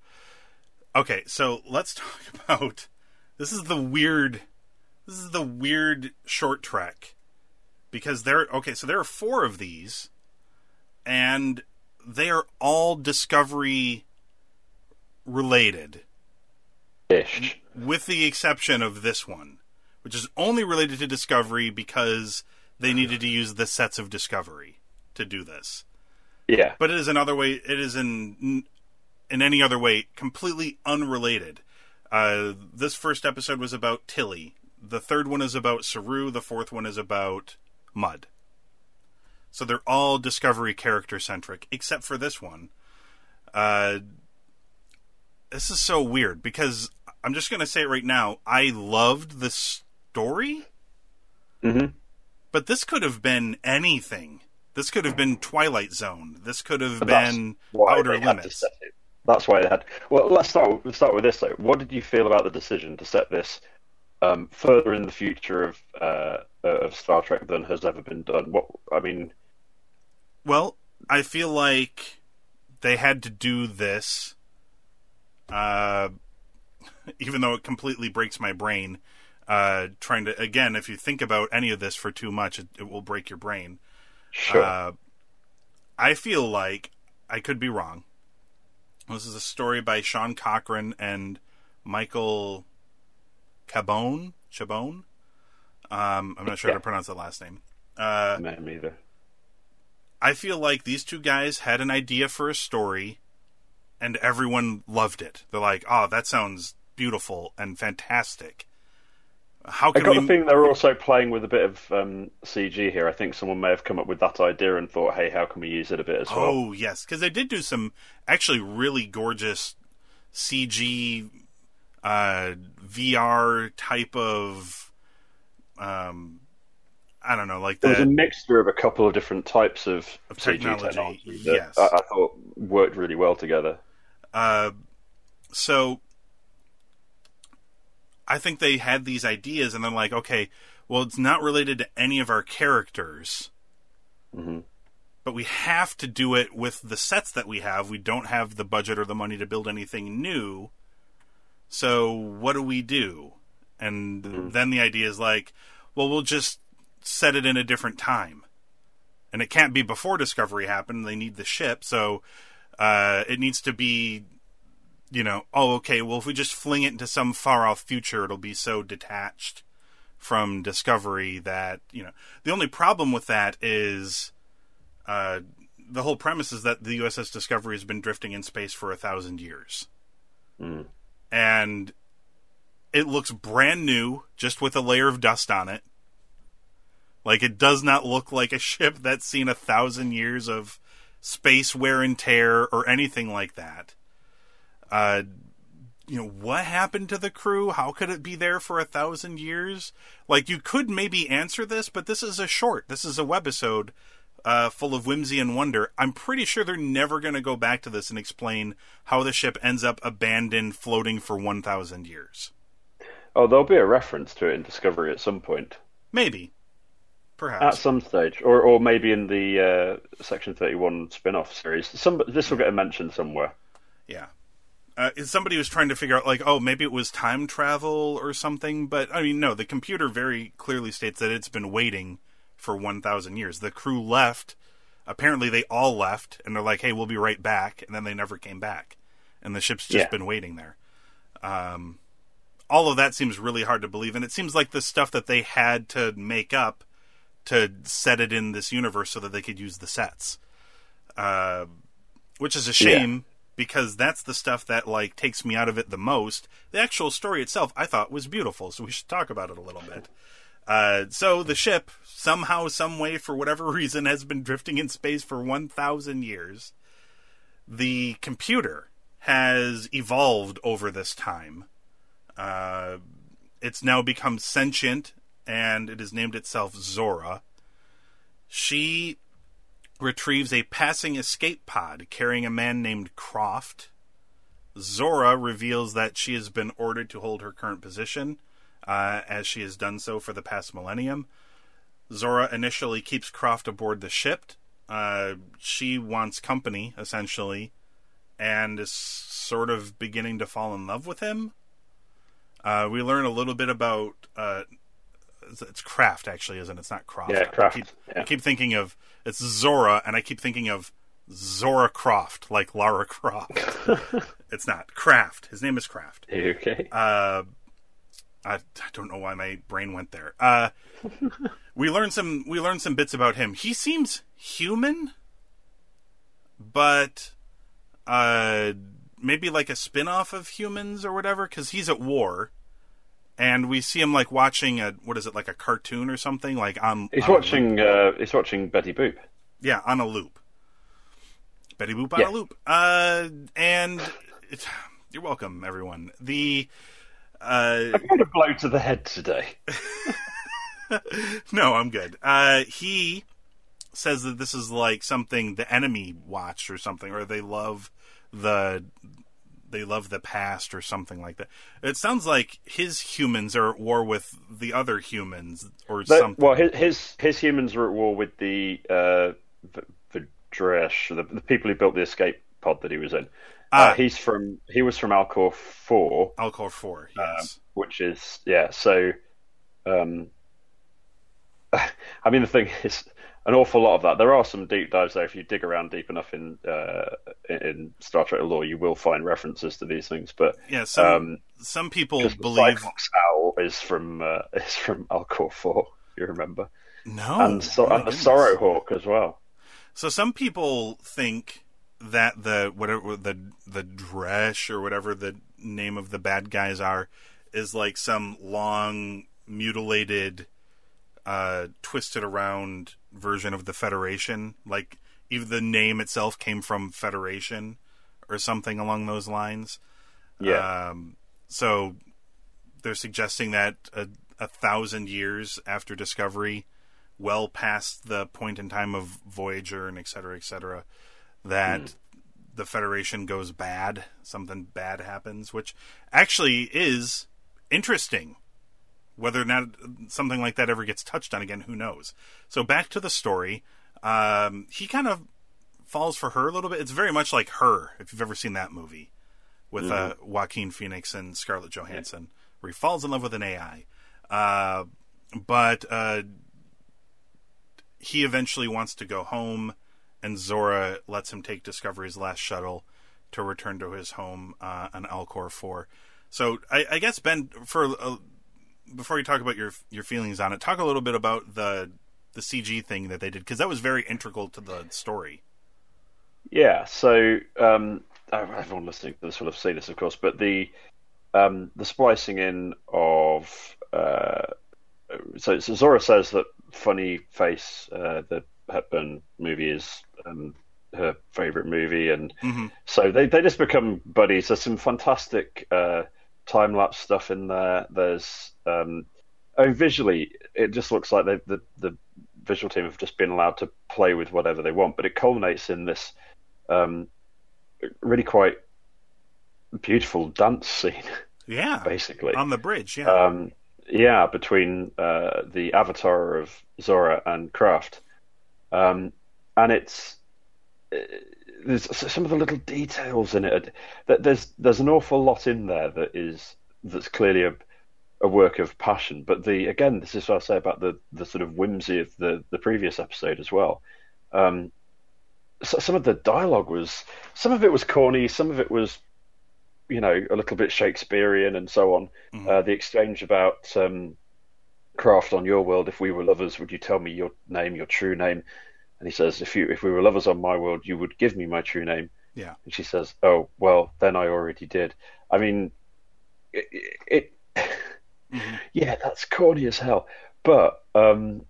okay, so let's <laughs> talk about this is the weird this is the weird short trek because there okay, so there are four of these and they are all discovery related Ish. with the exception of this one, which is only related to discovery because they needed to use the sets of discovery to do this. Yeah. But it is another way. It is in in any other way completely unrelated. Uh, this first episode was about Tilly. The third one is about Saru. The fourth one is about Mud. So they're all Discovery character centric, except for this one. Uh, this is so weird because I'm just going to say it right now. I loved the story, hmm but this could have been anything. This could have been Twilight Zone. This could have been Outer they had to Limits. That's why they had. Well, let's start. Let's start with this though. What did you feel about the decision to set this um, further in the future of uh, of Star Trek than has ever been done? What I mean, Well, I feel like they had to do this, uh, <laughs> even though it completely breaks my brain. Uh, trying to again, if you think about any of this for too much, it, it will break your brain. sure. Uh, I feel like I could be wrong. This is a story by Sean Cochran and Michael Cabone. Chabone. Um, I'm not sure how to pronounce the last name. Uh, Me either. I feel like these two guys had an idea for a story, and everyone loved it. They're like, "Oh, that sounds beautiful and fantastic." How I can got we? the feeling they're also playing with a bit of um, CG here. I think someone may have come up with that idea and thought, "Hey, how can we use it a bit as well?" Oh yes, because they did do some actually really gorgeous CG uh, VR type of um, I don't know, like There was a mixture of a couple of different types of, Of technology, technology that yes. I, I thought worked really well together. uh, so I think they had these ideas and then like, okay, well, it's not related to any of our characters. hmm but we have to do it with the sets that we have. We don't have the budget or the money to build anything new. So what do we do? And then the idea is like, well, we'll just set it in a different time. And it can't be before Discovery happened. They need the ship, so uh, it needs to be, you know, oh, okay. Well, if we just fling it into some far off future, it'll be so detached from Discovery that you know. The only problem with that is uh, the whole premise is that the USS Discovery has been drifting in space for a thousand years, Mm. And it looks brand new, just with a layer of dust on it. Like it does not look like a <laughs> ship that's seen a thousand years of space wear and tear or anything like that. Uh, you know what happened to the crew? How could it be there for a thousand years? Like you could maybe answer this, but this is a short. This is a webisode uh, full of whimsy and wonder. I'm pretty sure they're never going to go back to this and explain how the ship ends up abandoned, floating for 1,000 years. Oh, there'll be a reference to it in Discovery at some point, Maybe, Perhaps. at some stage, or or maybe in the uh, Section Thirty One spin-off series. Some this will get a mention somewhere. Yeah. Uh, somebody was trying to figure out, like, oh, maybe it was time travel or something, but I mean, no. The computer very clearly states that it's been waiting for 1,000 years. The crew left. Apparently, they all left, and they're like, "Hey, we'll be right back," and then they never came back, and the ship's just Yeah. been waiting there. Um, all of that seems really hard to believe, and it seems like the stuff that they had to make up to set it in this universe so that they could use the sets, uh, which is a shame because that's the stuff that like takes me out of it the most. The actual story itself, I thought, was beautiful, so we should talk about it a little bit. Uh, so the ship somehow, some way, for whatever <laughs> reason, has been drifting in space for one thousand years. The computer has evolved over this time. Uh, it's now become sentient, and it has named itself Zora. She retrieves a passing escape pod carrying a man named Croft. Zora reveals that she has been ordered to hold her current position, uh, as she has done so for the past millennium. Zora initially keeps Croft aboard the ship. Uh, she wants company, essentially, and is sort of beginning to fall in love with him. Uh, we learn a little bit about uh, it's Craft actually, isn't it? It's not Croft. Yeah, Craft. I keep, yeah. I keep thinking of it's Zora, and I keep thinking of Zora Croft, like Lara Croft. <laughs> it's not Craft. His name is Craft. Okay. Uh, I, I don't know why my brain went there. Uh, we learned some we learned some bits about him. He seems human, but uh, maybe like a spin-off of humans or whatever because he's at war and we see him like watching a what is it like a cartoon or something like on He's on watching. Uh, he's watching Betty Boop. yeah on a loop betty boop on Yeah. a loop uh and it's, <sighs> you're welcome everyone the uh I've got a blow to the head today. <laughs> no i'm good uh he says that this is like something the enemy watched or something or they love the they love the past or something like that it sounds like his humans are at war with the other humans or That- something well, his, his his humans are at war with the uh, V- V'Draysh, the, the people who built the escape pod that he was in. Ah. Uh, he's from he was from Alcor Four, alcor 4 yes which is yeah. So, um, <sighs> I mean, the thing is, an awful lot of that. There are some deep dives there. If you dig around deep enough in uh, in Star Trek lore, you will find references to these things. But yeah some um, some people believe Cyclops Owl is from uh, <laughs> is from Alcor Four. You remember? no and, so, and the goodness. Sorrowhawk as well. So some people think that the whatever the the Dresh or whatever the name of the bad guys are is like some long mutilated uh twisted around version of the Federation like even the name itself came from Federation or something along those lines. Yeah, Um, so they're suggesting that a, a thousand years after Discovery, well past the point in time of Voyager and et cetera, et cetera, that the Federation goes bad. Something bad happens, which actually is interesting. Whether or not something like that ever gets touched on again, who knows? So back to the story. Um, he kind of falls for her a little bit. It's very much like her, if you've ever seen that movie with uh, Joaquin Phoenix and Scarlett Johansson, where he falls in love with an AI. Uh, but uh, he eventually wants to go home, and Zora lets him take Discovery's last shuttle to return to his home uh, on Alcor 4. So I, I guess, Ben, for uh, before you talk about your your feelings on it, talk a little bit about the the CG thing that they did, because that was very integral to the story. yeah. So um, everyone listening to this will have seen this, of course, but the um, the splicing in of uh, so, so Zora says that funny face, uh, the Hepburn movie is um, her favorite movie, and Mhm. so they they just become buddies. There's some fantastic uh, time lapse stuff in there. There's um, I mean, visually, it just looks like they, the the visual team have just been allowed to play with whatever they want, but it culminates in this um, really quite beautiful dance scene, Yeah, <laughs> basically. on the bridge. Yeah, Um, yeah, between uh, the avatar of Zora and Craft, um, and it's uh, there's some of the little details in it. That there's there's an awful lot in there that is that's clearly a a work of passion. But the again, this is what I say about the the sort of whimsy of the the previous episode as well. Um, so, some of the dialogue was some of it was corny, some of it was you know a little bit Shakespearean and so on. Uh, the exchange about um, craft on your world. If we were lovers, would you tell me your name, your true name? And he says, if you if we were lovers on my world, you would give me my true name. yeah. And she says, oh well, then I already did. I mean, it. it <laughs> Yeah, that's corny as hell. But um,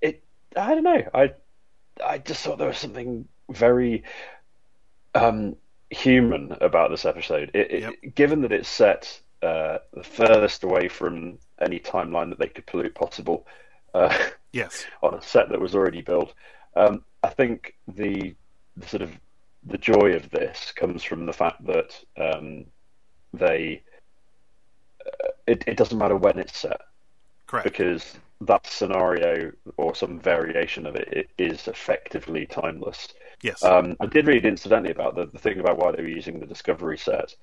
it. I don't know. I I just thought there was something very um, human about this episode. It, it, Given that it's set uh, the furthest away from any timeline that they could pollute possible, uh, Yes. <laughs> on a set that was already built, um, I think the, the sort of the joy of this comes from the fact that um, they uh, it, it doesn't matter when it's set Correct. because that scenario or some variation of it, it is effectively timeless. yes. Um, I did read incidentally about the, the thing about why they were using the Discovery set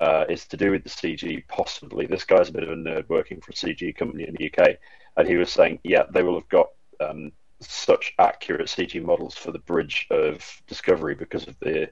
uh, is to do with the CG. Possibly, this guy's a bit of a nerd working for a CG company in the UK, and he was saying, yeah, they will have got um, such accurate CG models for the bridge of Discovery because of the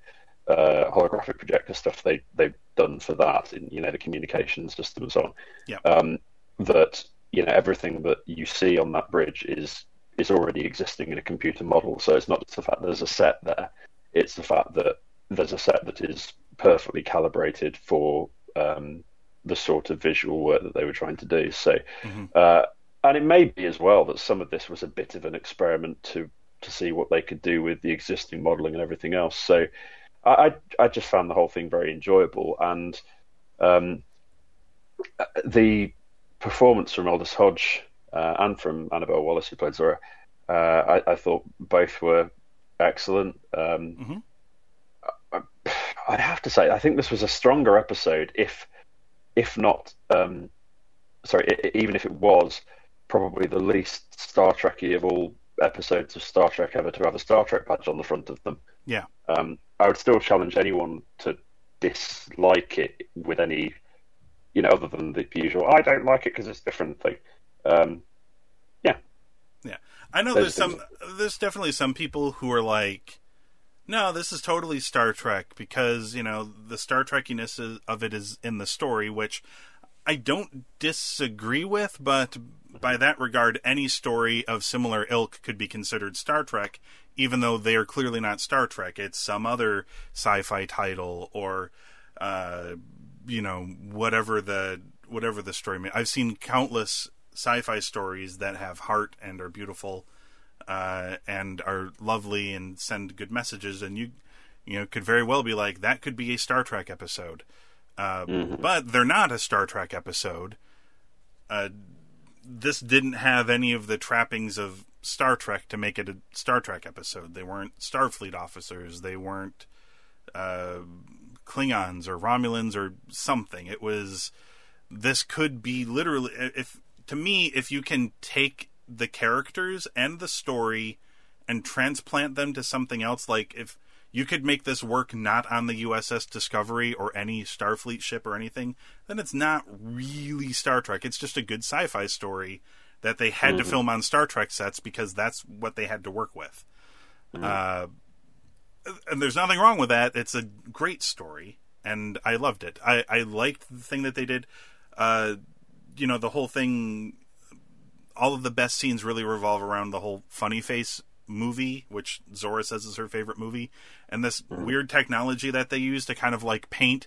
uh, holographic projector stuff they they've done for that in you know the communication system and so on. Yeah. Um, that you know everything that you see on that bridge is is already existing in a computer model. So it's not just the fact there's a set there; it's the fact that there's a set that is perfectly calibrated for um, the sort of visual work that they were trying to do. So, uh, and it may be as well that some of this was a bit of an experiment to to see what they could do with the existing modelling and everything else. So, I I just found the whole thing very enjoyable, and um, the performance from Aldis Hodge uh, and from Annabelle Wallis, who played Zora, uh, I, I thought both were excellent. Um, I, I'd have to say, I think this was a stronger episode, if if not, um, sorry, even if it was probably the least Star Trekky of all episodes of Star Trek ever to have a Star Trek badge on the front of them. yeah. Um, I would still challenge anyone to dislike it with any, you know, other than the usual. I don't like it because it's different thing. Um, yeah, Yeah, I know Those there's things- some. There's definitely some people who are like, "No, this is totally Star Trek," because you know the Star Trekkiness is, of it is in the story, which I don't disagree with. But by that regard, any story of similar ilk could be considered Star Trek, even though they are clearly not Star Trek. It's some other sci-fi title or, uh, you know, whatever the whatever the story. May. I've seen countless sci-fi stories that have heart and are beautiful uh, and are lovely and send good messages, and you you know could very well be like that could be a Star Trek episode, uh, but they're not a Star Trek episode. Uh, this didn't have any of the trappings of Star Trek to make it a Star Trek episode. They weren't Starfleet officers. They weren't uh, Klingons or Romulans or something. It was this could be literally if to me if you can take the characters and the story and transplant them to something else like if you could make this work not on the USS Discovery or any Starfleet ship or anything, then it's not really Star Trek. It's just a good sci-fi story that they had to film on Star Trek sets because that's what they had to work with. Uh, and there's nothing wrong with that. It's a great story, and I loved it. I, I liked the thing that they did. Uh, you know, the whole thing. All of the best scenes really revolve around the whole funny face movie, which Zora says is her favorite movie, and this weird technology that they use to kind of like paint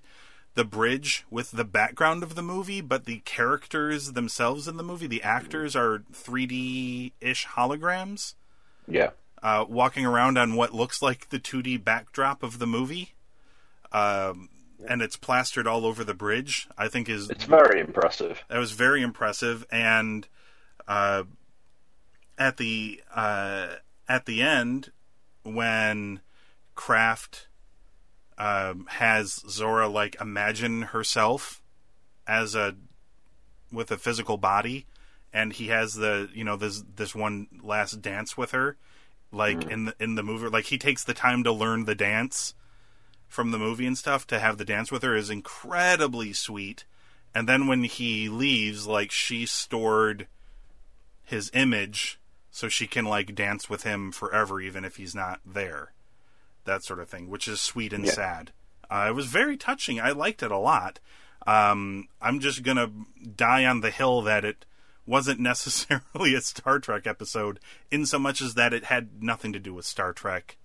the bridge with the background of the movie, but the characters themselves in the movie, the actors are 3D ish holograms yeah, uh, walking around on what looks like the 2D backdrop of the movie. Um, and it's plastered all over the bridge. I think is it's very impressive. that was very impressive. And uh, at the uh, at the end, when Craft um, has Zora like imagine herself as a with a physical body, and he has the you know this this one last dance with her, like in the in the movie, like he takes the time to learn the dance from the movie and stuff to have the dance with her is incredibly sweet. And then when he leaves, like she stored his image so she can like dance with him forever, even if he's not there. That sort of thing, which is sweet and Yeah. sad. Uh, it was very touching. I liked it a lot. Um, I'm just gonna die on the hill that it wasn't <laughs> necessarily a Star Trek episode, in so much as that it had nothing to do with Star Trek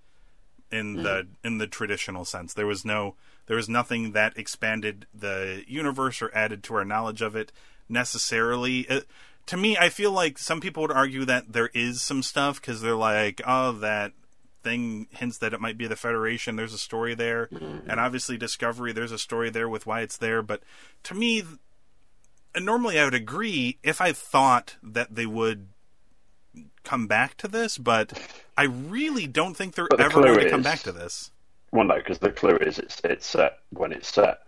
in the in the traditional sense. There was no there was nothing that expanded the universe or added to our knowledge of it necessarily. Uh, to me, I feel like some people would argue that there is some stuff because they're like, oh, that thing hints that it might be the Federation. There's a story there, mm-hmm. and obviously Discovery. There's a story there with why it's there. But to me, and normally I would agree if I thought that they would come back to this, but <laughs> I really don't think they're the ever going to come back to this. Well, no, because the clue is it's it's set when it's set.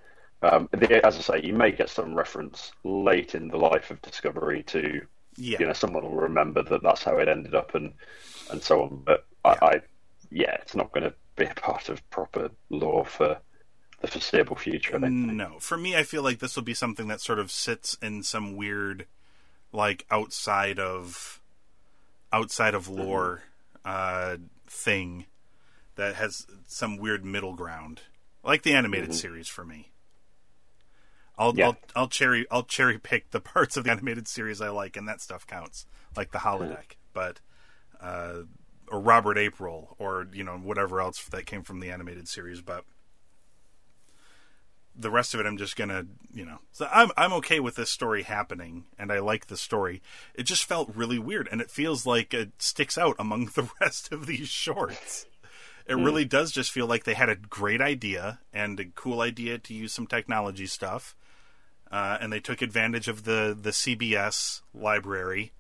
Um, the, as I say, you may get some reference late in the life of Discovery to, Yeah. you know, someone will remember that that's how it ended up and and so on. But I, I yeah, it's not going to be a part of proper law for the foreseeable future. I. No, for me, I feel like this will be something that sort of sits in some weird, like outside of, outside of lore, uh, thing that has some weird middle ground, like the animated series for me. I'll, Yeah. I'll I'll cherry I'll cherry pick the parts of the animated series I like, and that stuff counts, like the holodeck, but. Uh, or Robert April, or you know whatever else that came from the animated series, but the rest of it I'm just gonna you know so I'm I'm okay with this story happening and I like the story. It just felt really weird and it feels like it sticks out among <laughs> the rest of these shorts. It really does just feel like they had a great idea and a cool idea to use some technology stuff. Uh, and they took advantage of the, the CBS library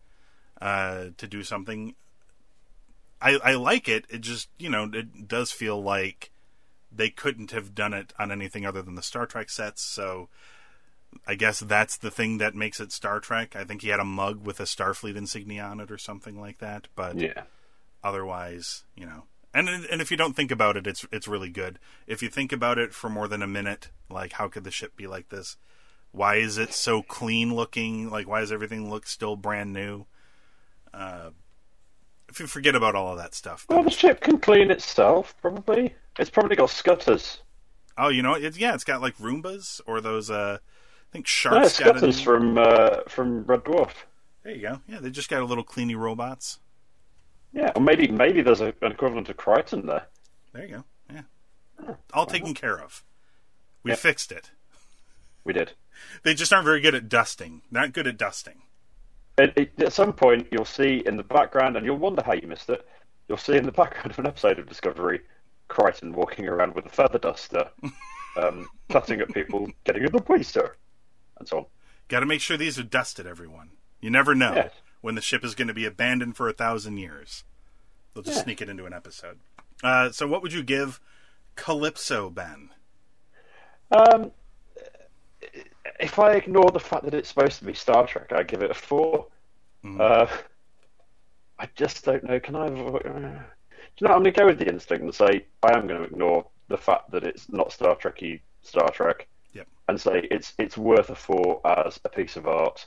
uh, to do something. I, I like it. It just, you know, it does feel like they couldn't have done it on anything other than the Star Trek sets. So I guess that's the thing that makes it Star Trek. I think he had a mug with a Starfleet insignia on it or something like that. But Yeah, otherwise, you know. And and if you don't think about it, it's it's really good. If you think about it for more than a minute, like how could the ship be like this? Why is it so clean looking? Like why does everything look still brand new? Uh, if you forget about all of that stuff, well, the ship can clean itself. Probably, it's probably got skutters. oh, you know, it's yeah, it's got like Roombas or those. Uh, I think sharks got skutters it. from uh, from Red Dwarf. There you go. Yeah, they just got a little cleany robots. Yeah, or maybe maybe there's a, an equivalent of Kryten there. There you go. Yeah, all taken care of. We Yep. fixed it. We did. They just aren't very good at dusting. Not good at dusting. It, at some point, you'll see in the background, and you'll wonder how you missed it. You'll see in the background of an episode of Discovery, Kryten walking around with a feather duster, <laughs> um, tutting at people, getting in the way, sir, and so on. Got to make sure these are dusted, everyone. You never know Yes. when the ship is going to be abandoned for a thousand years. They'll just Yeah. sneak it into an episode. Uh, so, what would you give Calypso, Ben? Um, if I ignore the fact that it's supposed to be Star Trek, I give it a 4 Uh, I just don't know. Can I? Uh, do you know? I'm going to go with the instinct and say I am going to ignore the fact that it's not Star Trekky Star Trek, Yep. and say it's it's worth a four as a piece of art,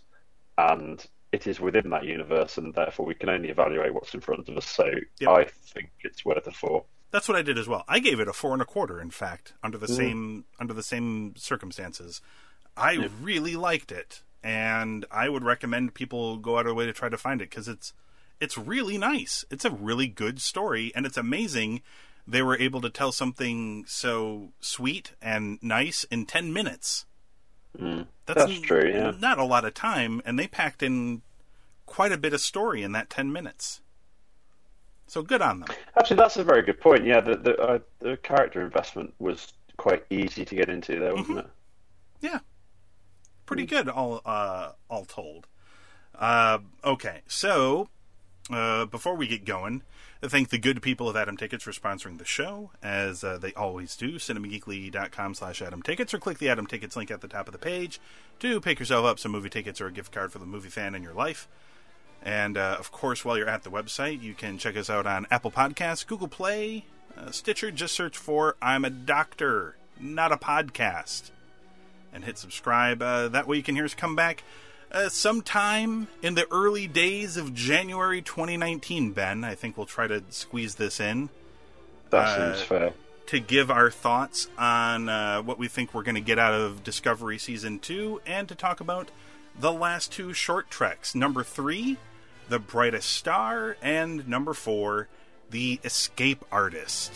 and it is within that universe, and therefore we can only evaluate what's in front of us. So Yep. I think it's worth a four. That's what I did as well. I gave it a four and a quarter. In fact, under the same under the same circumstances, I really liked it, and I would recommend people go out of their way to try to find it because it's it's really nice. It's a really good story, and it's amazing they were able to tell something so sweet and nice in ten minutes. That's n- true, yeah. Not a lot of time, and they packed in quite a bit of story in that ten minutes. So good on them. Actually, that's a very good point. Yeah, the the, uh, the character investment was quite easy to get into there, wasn't it? Yeah, pretty good. All uh, all told. Uh, okay, so uh, before we get going, I thank the good people of Atom Tickets for sponsoring the show, as uh, they always do. CinemaGeekly.com slash Atom Tickets, or click the Atom Tickets link at the top of the page to pick yourself up some movie tickets or a gift card for the movie fan in your life. And uh, of course, while you're at the website, you can check us out on Apple Podcasts, Google Play, uh, Stitcher. Just search for I'm a Doctor, not a podcast and hit subscribe. Uh, that way you can hear us come back uh, sometime in the early days of January 2019, Ben. I think we'll try to squeeze this in That Uh, seems fair. to give our thoughts on uh, what we think we're going to get out of Discovery Season 2 and to talk about the last two short treks. Number three, The Brightest Star, and number four, The Escape Artist.